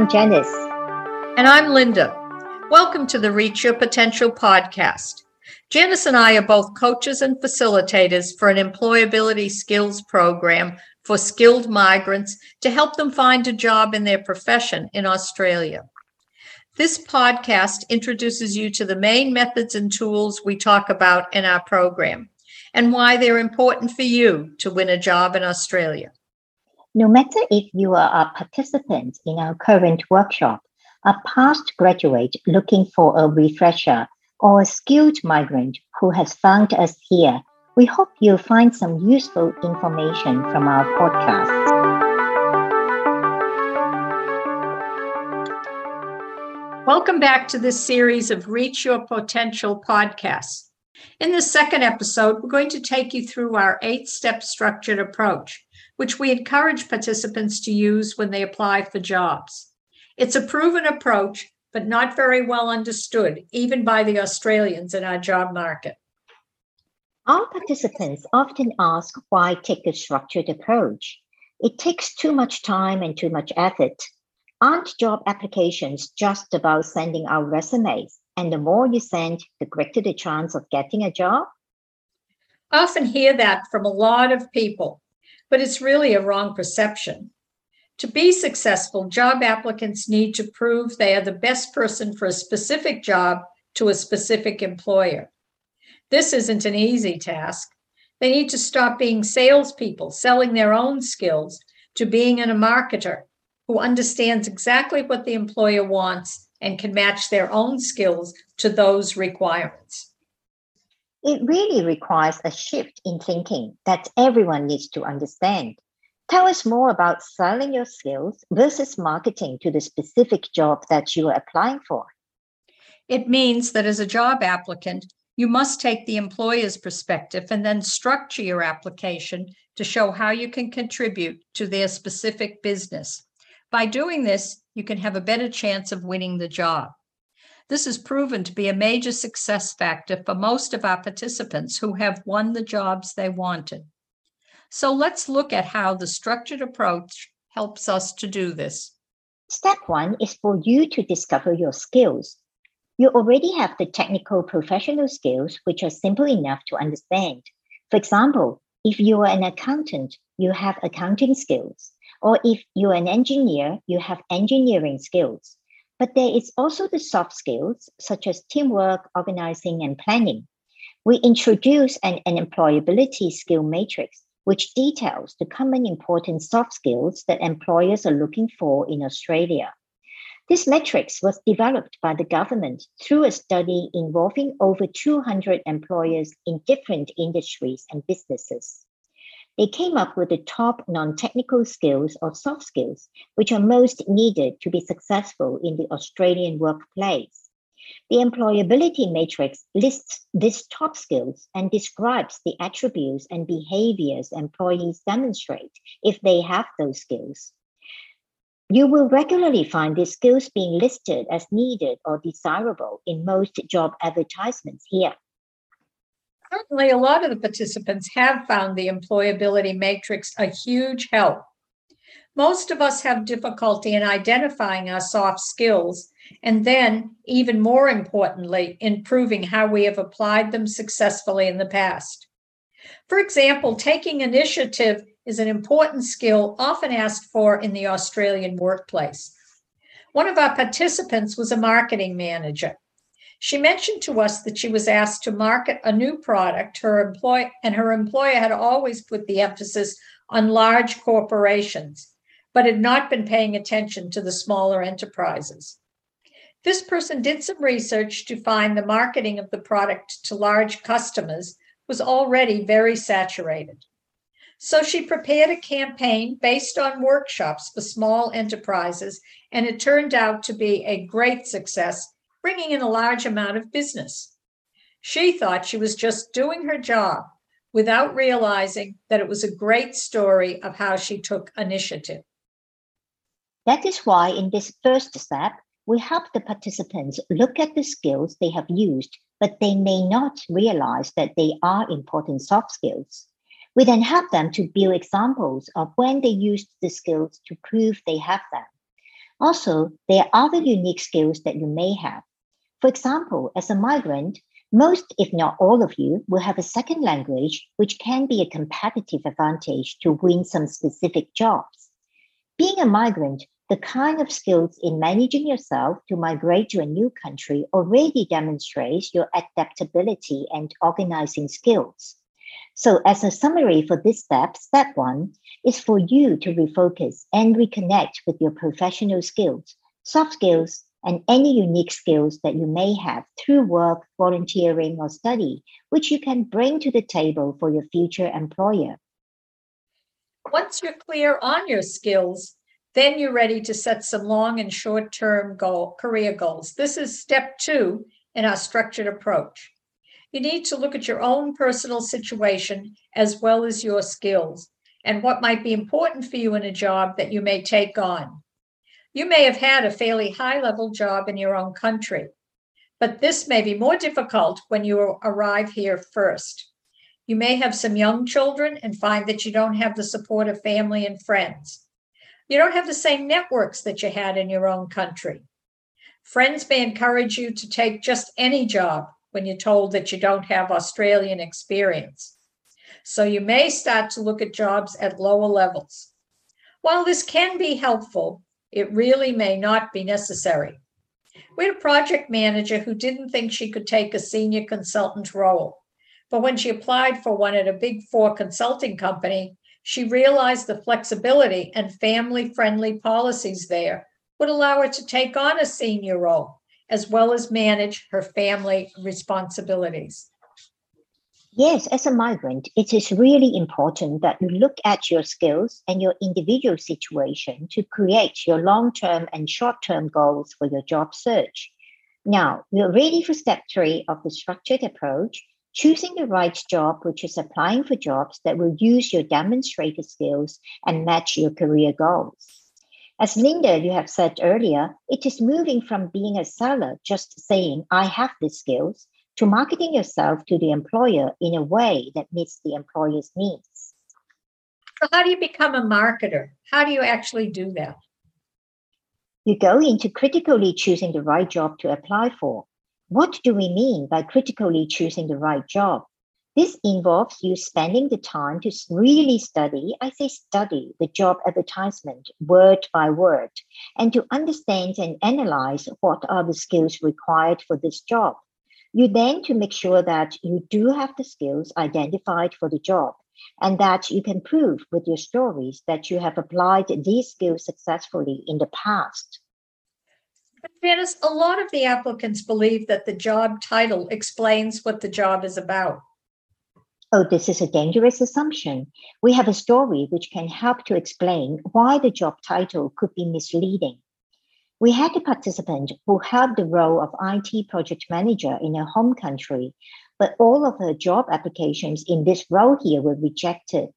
I'm Janice. And I'm Linda. Welcome to the Reach Your Potential podcast. Janice and I are both coaches and facilitators for an employability skills program for skilled migrants to help them find a job in their profession in Australia. This podcast introduces you to the main methods and tools we talk about in our program and why they're important for you to win a job in Australia. No matter if you are a participant in our current workshop, a past graduate looking for a refresher, or a skilled migrant who has found us here, we hope you'll find some useful information from our podcast. Welcome back to this series of Reach Your Potential podcasts. In the second episode, we're going to take you through our eight step structured approach, which we encourage participants to use when they apply for jobs. It's a proven approach, but not very well understood, even by the Australians in our job market. Our participants often ask why take a structured approach. It takes too much time and too much effort. Aren't job applications just about sending out resumes? And the more you send, the greater the chance of getting a job? I often hear that from a lot of people, but it's really a wrong perception. To be successful, job applicants need to prove they are the best person for a specific job to a specific employer. This isn't an easy task. They need to stop being salespeople, selling their own skills, to being a marketer who understands exactly what the employer wants and can match their own skills to those requirements. It really requires a shift in thinking that everyone needs to understand. Tell us more about selling your skills versus marketing to the specific job that you are applying for. It means that as a job applicant, you must take the employer's perspective and then structure your application to show how you can contribute to their specific business. By doing this, you can have a better chance of winning the job. This has proven to be a major success factor for most of our participants who have won the jobs they wanted. So let's look at how the structured approach helps us to do this. Step one is for you to discover your skills. You already have the technical professional skills, which are simple enough to understand. For example, if you are an accountant, you have accounting skills. Or if you're an engineer, you have engineering skills. But there is also the soft skills, such as teamwork, organizing, and planning. We introduce an, an employability skill matrix, which details the common important soft skills that employers are looking for in Australia. This matrix was developed by the government through a study involving over 200 employers in different industries and businesses. They came up with the top non technical skills or soft skills, which are most needed to be successful in the Australian workplace. The employability matrix lists these top skills and describes the attributes and behaviors employees demonstrate if they have those skills. You will regularly find these skills being listed as needed or desirable in most job advertisements here. Certainly, a lot of the participants have found the employability matrix a huge help. Most of us have difficulty in identifying our soft skills, and then, even more importantly, in proving how we have applied them successfully in the past. For example, taking initiative is an important skill often asked for in the Australian workplace. One of our participants was a marketing manager. She mentioned to us that she was asked to market a new product. Her employ and her employer had always put the emphasis on large corporations, but had not been paying attention to the smaller enterprises. This person did some research to find the marketing of the product to large customers was already very saturated. So she prepared a campaign based on workshops for small enterprises, and it turned out to be a great success bringing in a large amount of business. She thought she was just doing her job without realizing that it was a great story of how she took initiative. That is why, in this first step, we help the participants look at the skills they have used, but they may not realize that they are important soft skills. We then help them to build examples of when they used the skills to prove they have them. Also, there are other unique skills that you may have. For example, as a migrant, most, if not all of you, will have a second language, which can be a competitive advantage to win some specific jobs. Being a migrant, the kind of skills in managing yourself to migrate to a new country already demonstrates your adaptability and organizing skills. So, as a summary for this step, step one is for you to refocus and reconnect with your professional skills, soft skills, and any unique skills that you may have through work, volunteering, or study, which you can bring to the table for your future employer. Once you're clear on your skills, then you're ready to set some long and short term goal, career goals. This is step two in our structured approach. You need to look at your own personal situation as well as your skills and what might be important for you in a job that you may take on. You may have had a fairly high level job in your own country, but this may be more difficult when you arrive here first. You may have some young children and find that you don't have the support of family and friends. You don't have the same networks that you had in your own country. Friends may encourage you to take just any job when you're told that you don't have Australian experience. So you may start to look at jobs at lower levels. While this can be helpful, it really may not be necessary. We had a project manager who didn't think she could take a senior consultant role. But when she applied for one at a big four consulting company, she realized the flexibility and family friendly policies there would allow her to take on a senior role as well as manage her family responsibilities. Yes, as a migrant, it is really important that you look at your skills and your individual situation to create your long term and short term goals for your job search. Now, you're ready for step three of the structured approach choosing the right job, which is applying for jobs that will use your demonstrated skills and match your career goals. As Linda, you have said earlier, it is moving from being a seller, just saying, I have the skills, to marketing yourself to the employer in a way that meets the employer's needs. So, how do you become a marketer? How do you actually do that? You go into critically choosing the right job to apply for. What do we mean by critically choosing the right job? This involves you spending the time to really study, I say study, the job advertisement word by word, and to understand and analyze what are the skills required for this job. You then to make sure that you do have the skills identified for the job and that you can prove with your stories that you have applied these skills successfully in the past. Janice, a lot of the applicants believe that the job title explains what the job is about. Oh, this is a dangerous assumption. We have a story which can help to explain why the job title could be misleading. We had a participant who held the role of IT project manager in her home country, but all of her job applications in this role here were rejected.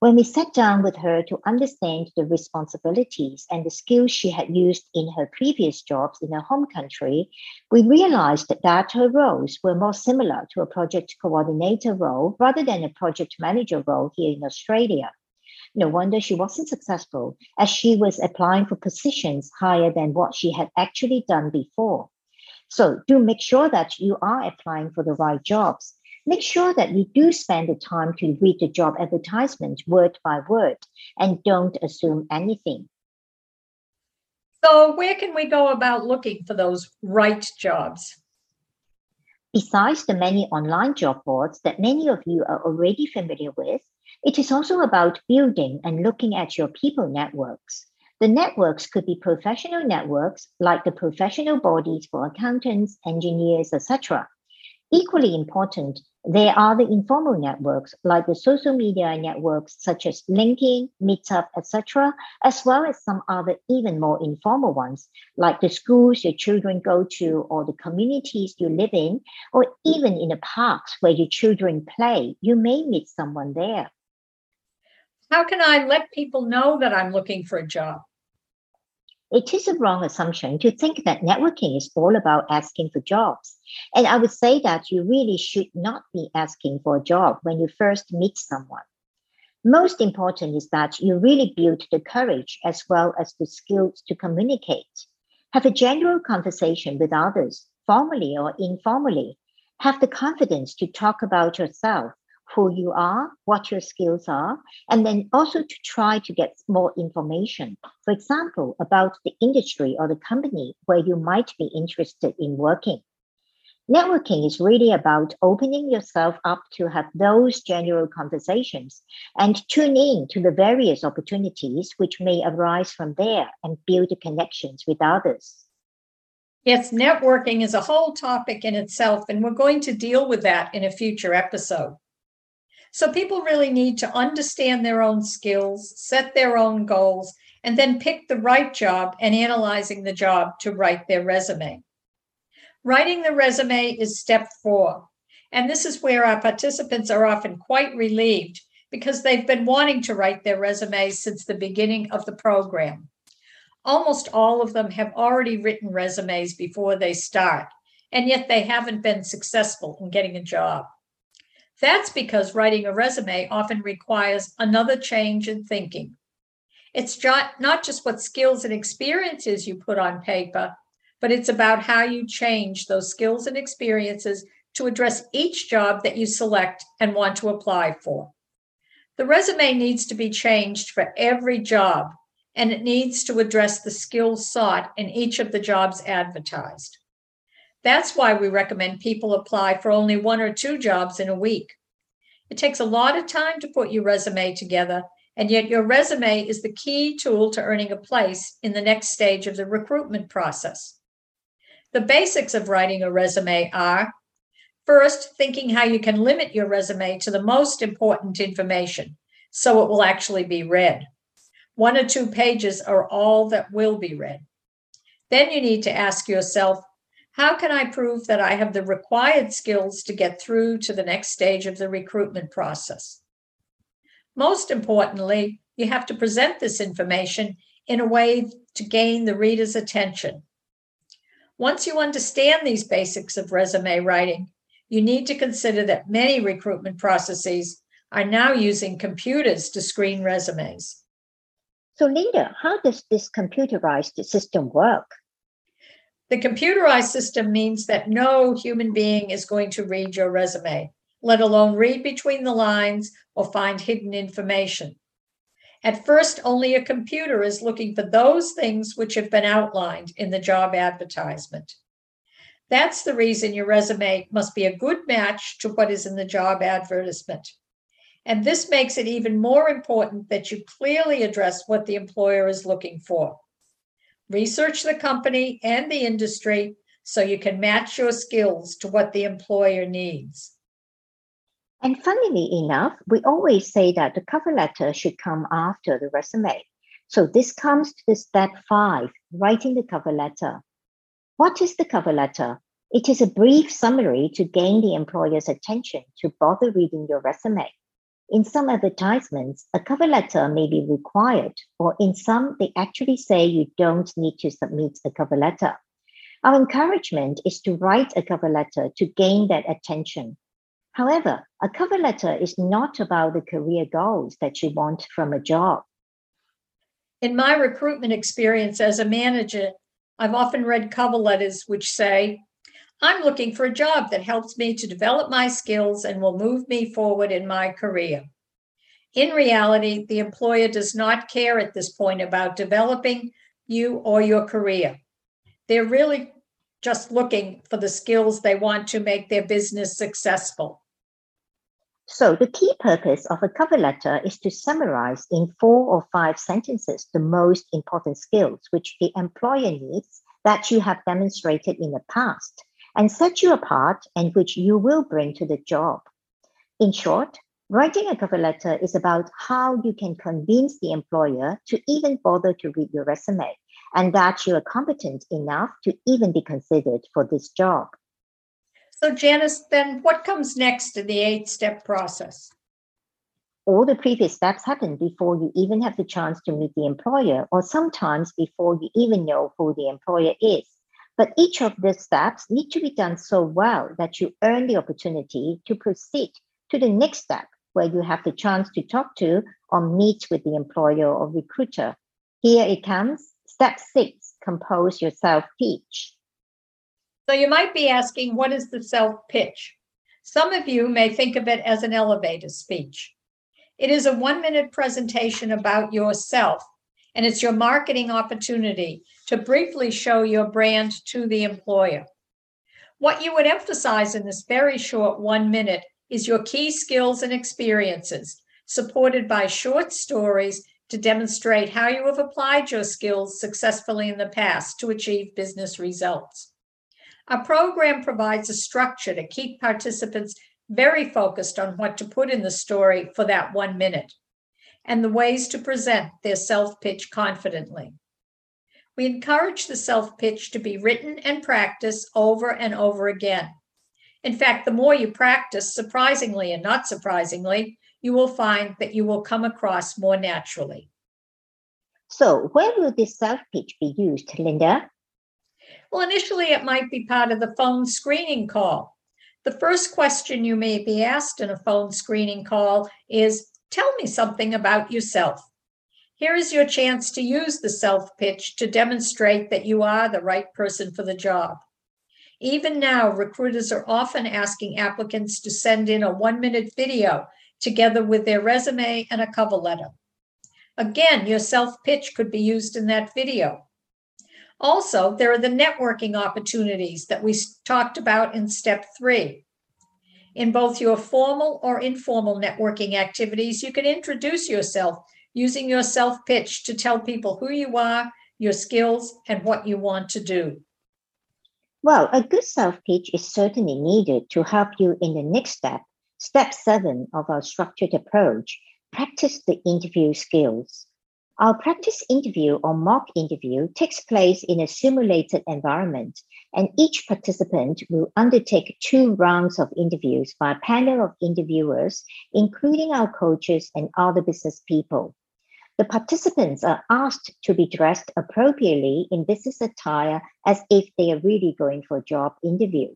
When we sat down with her to understand the responsibilities and the skills she had used in her previous jobs in her home country, we realized that her roles were more similar to a project coordinator role rather than a project manager role here in Australia. No wonder she wasn't successful, as she was applying for positions higher than what she had actually done before. So do make sure that you are applying for the right jobs. Make sure that you do spend the time to read the job advertisement word by word and don't assume anything. So, where can we go about looking for those right jobs? Besides the many online job boards that many of you are already familiar with, it is also about building and looking at your people networks. The networks could be professional networks like the professional bodies for accountants, engineers, etc. Equally important, there are the informal networks like the social media networks such as LinkedIn, Meetup, etc., as well as some other even more informal ones like the schools your children go to or the communities you live in, or even in the parks where your children play. You may meet someone there. How can I let people know that I'm looking for a job? It is a wrong assumption to think that networking is all about asking for jobs. And I would say that you really should not be asking for a job when you first meet someone. Most important is that you really build the courage as well as the skills to communicate. Have a general conversation with others, formally or informally. Have the confidence to talk about yourself who you are, what your skills are, and then also to try to get more information. For example, about the industry or the company where you might be interested in working. Networking is really about opening yourself up to have those general conversations and tune in to the various opportunities which may arise from there and build connections with others. Yes, networking is a whole topic in itself, and we're going to deal with that in a future episode. So people really need to understand their own skills, set their own goals, and then pick the right job and analyzing the job to write their resume. Writing the resume is step four. And this is where our participants are often quite relieved because they've been wanting to write their resume since the beginning of the program. Almost all of them have already written resumes before they start, and yet they haven't been successful in getting a job. That's because writing a resume often requires another change in thinking. It's not just what skills and experiences you put on paper, but it's about how you change those skills and experiences to address each job that you select and want to apply for. The resume needs to be changed for every job, and it needs to address the skills sought in each of the jobs advertised. That's why we recommend people apply for only one or two jobs in a week. It takes a lot of time to put your resume together, and yet your resume is the key tool to earning a place in the next stage of the recruitment process. The basics of writing a resume are first, thinking how you can limit your resume to the most important information so it will actually be read. One or two pages are all that will be read. Then you need to ask yourself how can I prove that I have the required skills to get through to the next stage of the recruitment process? Most importantly, you have to present this information in a way to gain the reader's attention. Once you understand these basics of resume writing, you need to consider that many recruitment processes are now using computers to screen resumes. So, Linda, how does this computerized system work? The computerized system means that no human being is going to read your resume, let alone read between the lines or find hidden information. At first, only a computer is looking for those things which have been outlined in the job advertisement. That's the reason your resume must be a good match to what is in the job advertisement. And this makes it even more important that you clearly address what the employer is looking for. Research the company and the industry so you can match your skills to what the employer needs. And funnily enough, we always say that the cover letter should come after the resume. So this comes to the step five, writing the cover letter. What is the cover letter? It is a brief summary to gain the employer's attention to bother reading your resume. In some advertisements, a cover letter may be required, or in some, they actually say you don't need to submit a cover letter. Our encouragement is to write a cover letter to gain that attention. However, a cover letter is not about the career goals that you want from a job. In my recruitment experience as a manager, I've often read cover letters which say, I'm looking for a job that helps me to develop my skills and will move me forward in my career. In reality, the employer does not care at this point about developing you or your career. They're really just looking for the skills they want to make their business successful. So, the key purpose of a cover letter is to summarize in four or five sentences the most important skills which the employer needs that you have demonstrated in the past and set you apart and which you will bring to the job. In short, writing a cover letter is about how you can convince the employer to even bother to read your resume and that you are competent enough to even be considered for this job. So, Janice, then what comes next in the eight step process? All the previous steps happen before you even have the chance to meet the employer, or sometimes before you even know who the employer is. But each of these steps need to be done so well that you earn the opportunity to proceed to the next step, where you have the chance to talk to or meet with the employer or recruiter. Here it comes. Step six, compose your self pitch. So you might be asking, what is the self pitch? Some of you may think of it as an elevator speech. It is a one minute presentation about yourself, and it's your marketing opportunity to briefly show your brand to the employer. What you would emphasize in this very short one minute is your key skills and experiences, supported by short stories to demonstrate how you have applied your skills successfully in the past to achieve business results. Our program provides a structure to keep participants very focused on what to put in the story for that one minute and the ways to present their self pitch confidently. We encourage the self pitch to be written and practiced over and over again. In fact, the more you practice, surprisingly and not surprisingly, you will find that you will come across more naturally. So, where will this self pitch be used, Linda? Well, initially, it might be part of the phone screening call. The first question you may be asked in a phone screening call is Tell me something about yourself. Here is your chance to use the self pitch to demonstrate that you are the right person for the job. Even now, recruiters are often asking applicants to send in a one minute video together with their resume and a cover letter. Again, your self pitch could be used in that video. Also, there are the networking opportunities that we talked about in step three. In both your formal or informal networking activities, you can introduce yourself using your self pitch to tell people who you are, your skills, and what you want to do. Well, a good self pitch is certainly needed to help you in the next step, step seven of our structured approach practice the interview skills. Our practice interview or mock interview takes place in a simulated environment, and each participant will undertake two rounds of interviews by a panel of interviewers, including our coaches and other business people. The participants are asked to be dressed appropriately in business attire as if they are really going for a job interview.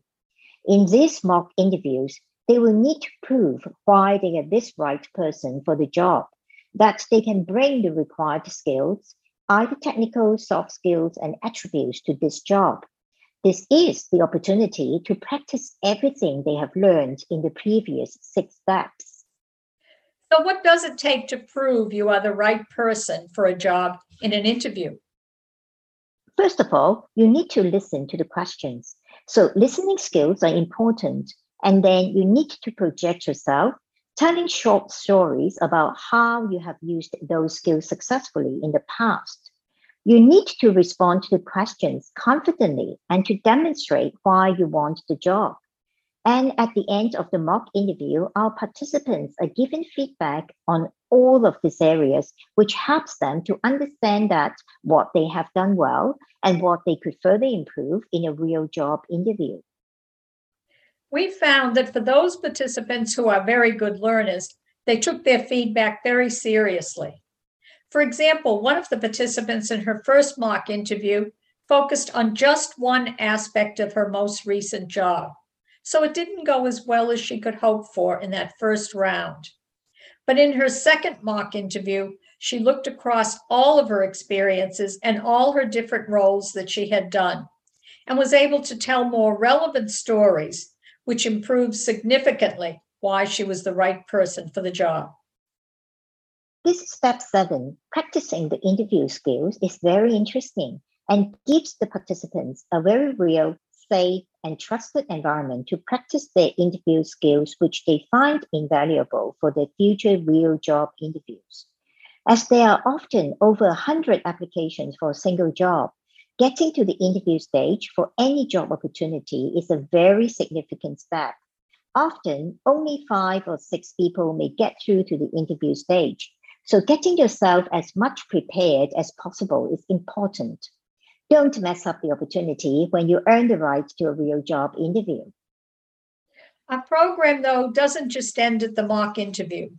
In these mock interviews, they will need to prove why they are this right person for the job that they can bring the required skills, either technical, soft skills, and attributes to this job. This is the opportunity to practice everything they have learned in the previous six steps. So, what does it take to prove you are the right person for a job in an interview? First of all, you need to listen to the questions. So, listening skills are important. And then you need to project yourself telling short stories about how you have used those skills successfully in the past. You need to respond to the questions confidently and to demonstrate why you want the job. And at the end of the mock interview, our participants are given feedback on all of these areas, which helps them to understand that what they have done well and what they could further improve in a real job interview we found that for those participants who are very good learners, they took their feedback very seriously. For example, one of the participants in her first mock interview focused on just one aspect of her most recent job. So it didn't go as well as she could hope for in that first round. But in her second mock interview, she looked across all of her experiences and all her different roles that she had done and was able to tell more relevant stories which improved significantly why she was the right person for the job. This step seven, practicing the interview skills, is very interesting and gives the participants a very real, safe, and trusted environment to practice their interview skills, which they find invaluable for their future real job interviews. As there are often over 100 applications for a single job, Getting to the interview stage for any job opportunity is a very significant step. Often, only five or six people may get through to the interview stage. So, getting yourself as much prepared as possible is important. Don't mess up the opportunity when you earn the right to a real job interview. Our program, though, doesn't just end at the mock interview.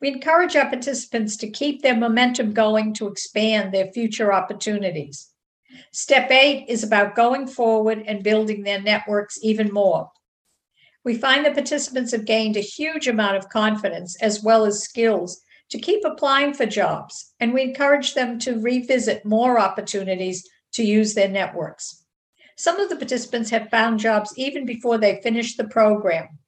We encourage our participants to keep their momentum going to expand their future opportunities. Step eight is about going forward and building their networks even more. We find the participants have gained a huge amount of confidence as well as skills to keep applying for jobs, and we encourage them to revisit more opportunities to use their networks. Some of the participants have found jobs even before they finished the program.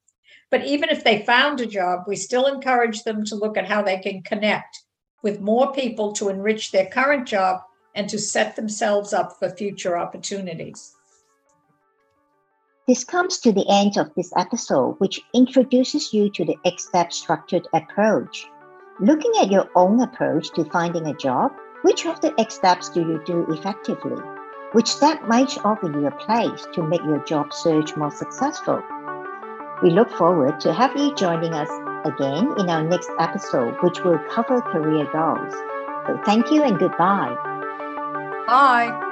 But even if they found a job, we still encourage them to look at how they can connect with more people to enrich their current job and to set themselves up for future opportunities. This comes to the end of this episode, which introduces you to the X step structured approach. Looking at your own approach to finding a job, which of the X steps do you do effectively? Which step might offer you a place to make your job search more successful? We look forward to have you joining us again in our next episode, which will cover career goals. So thank you and goodbye. Bye.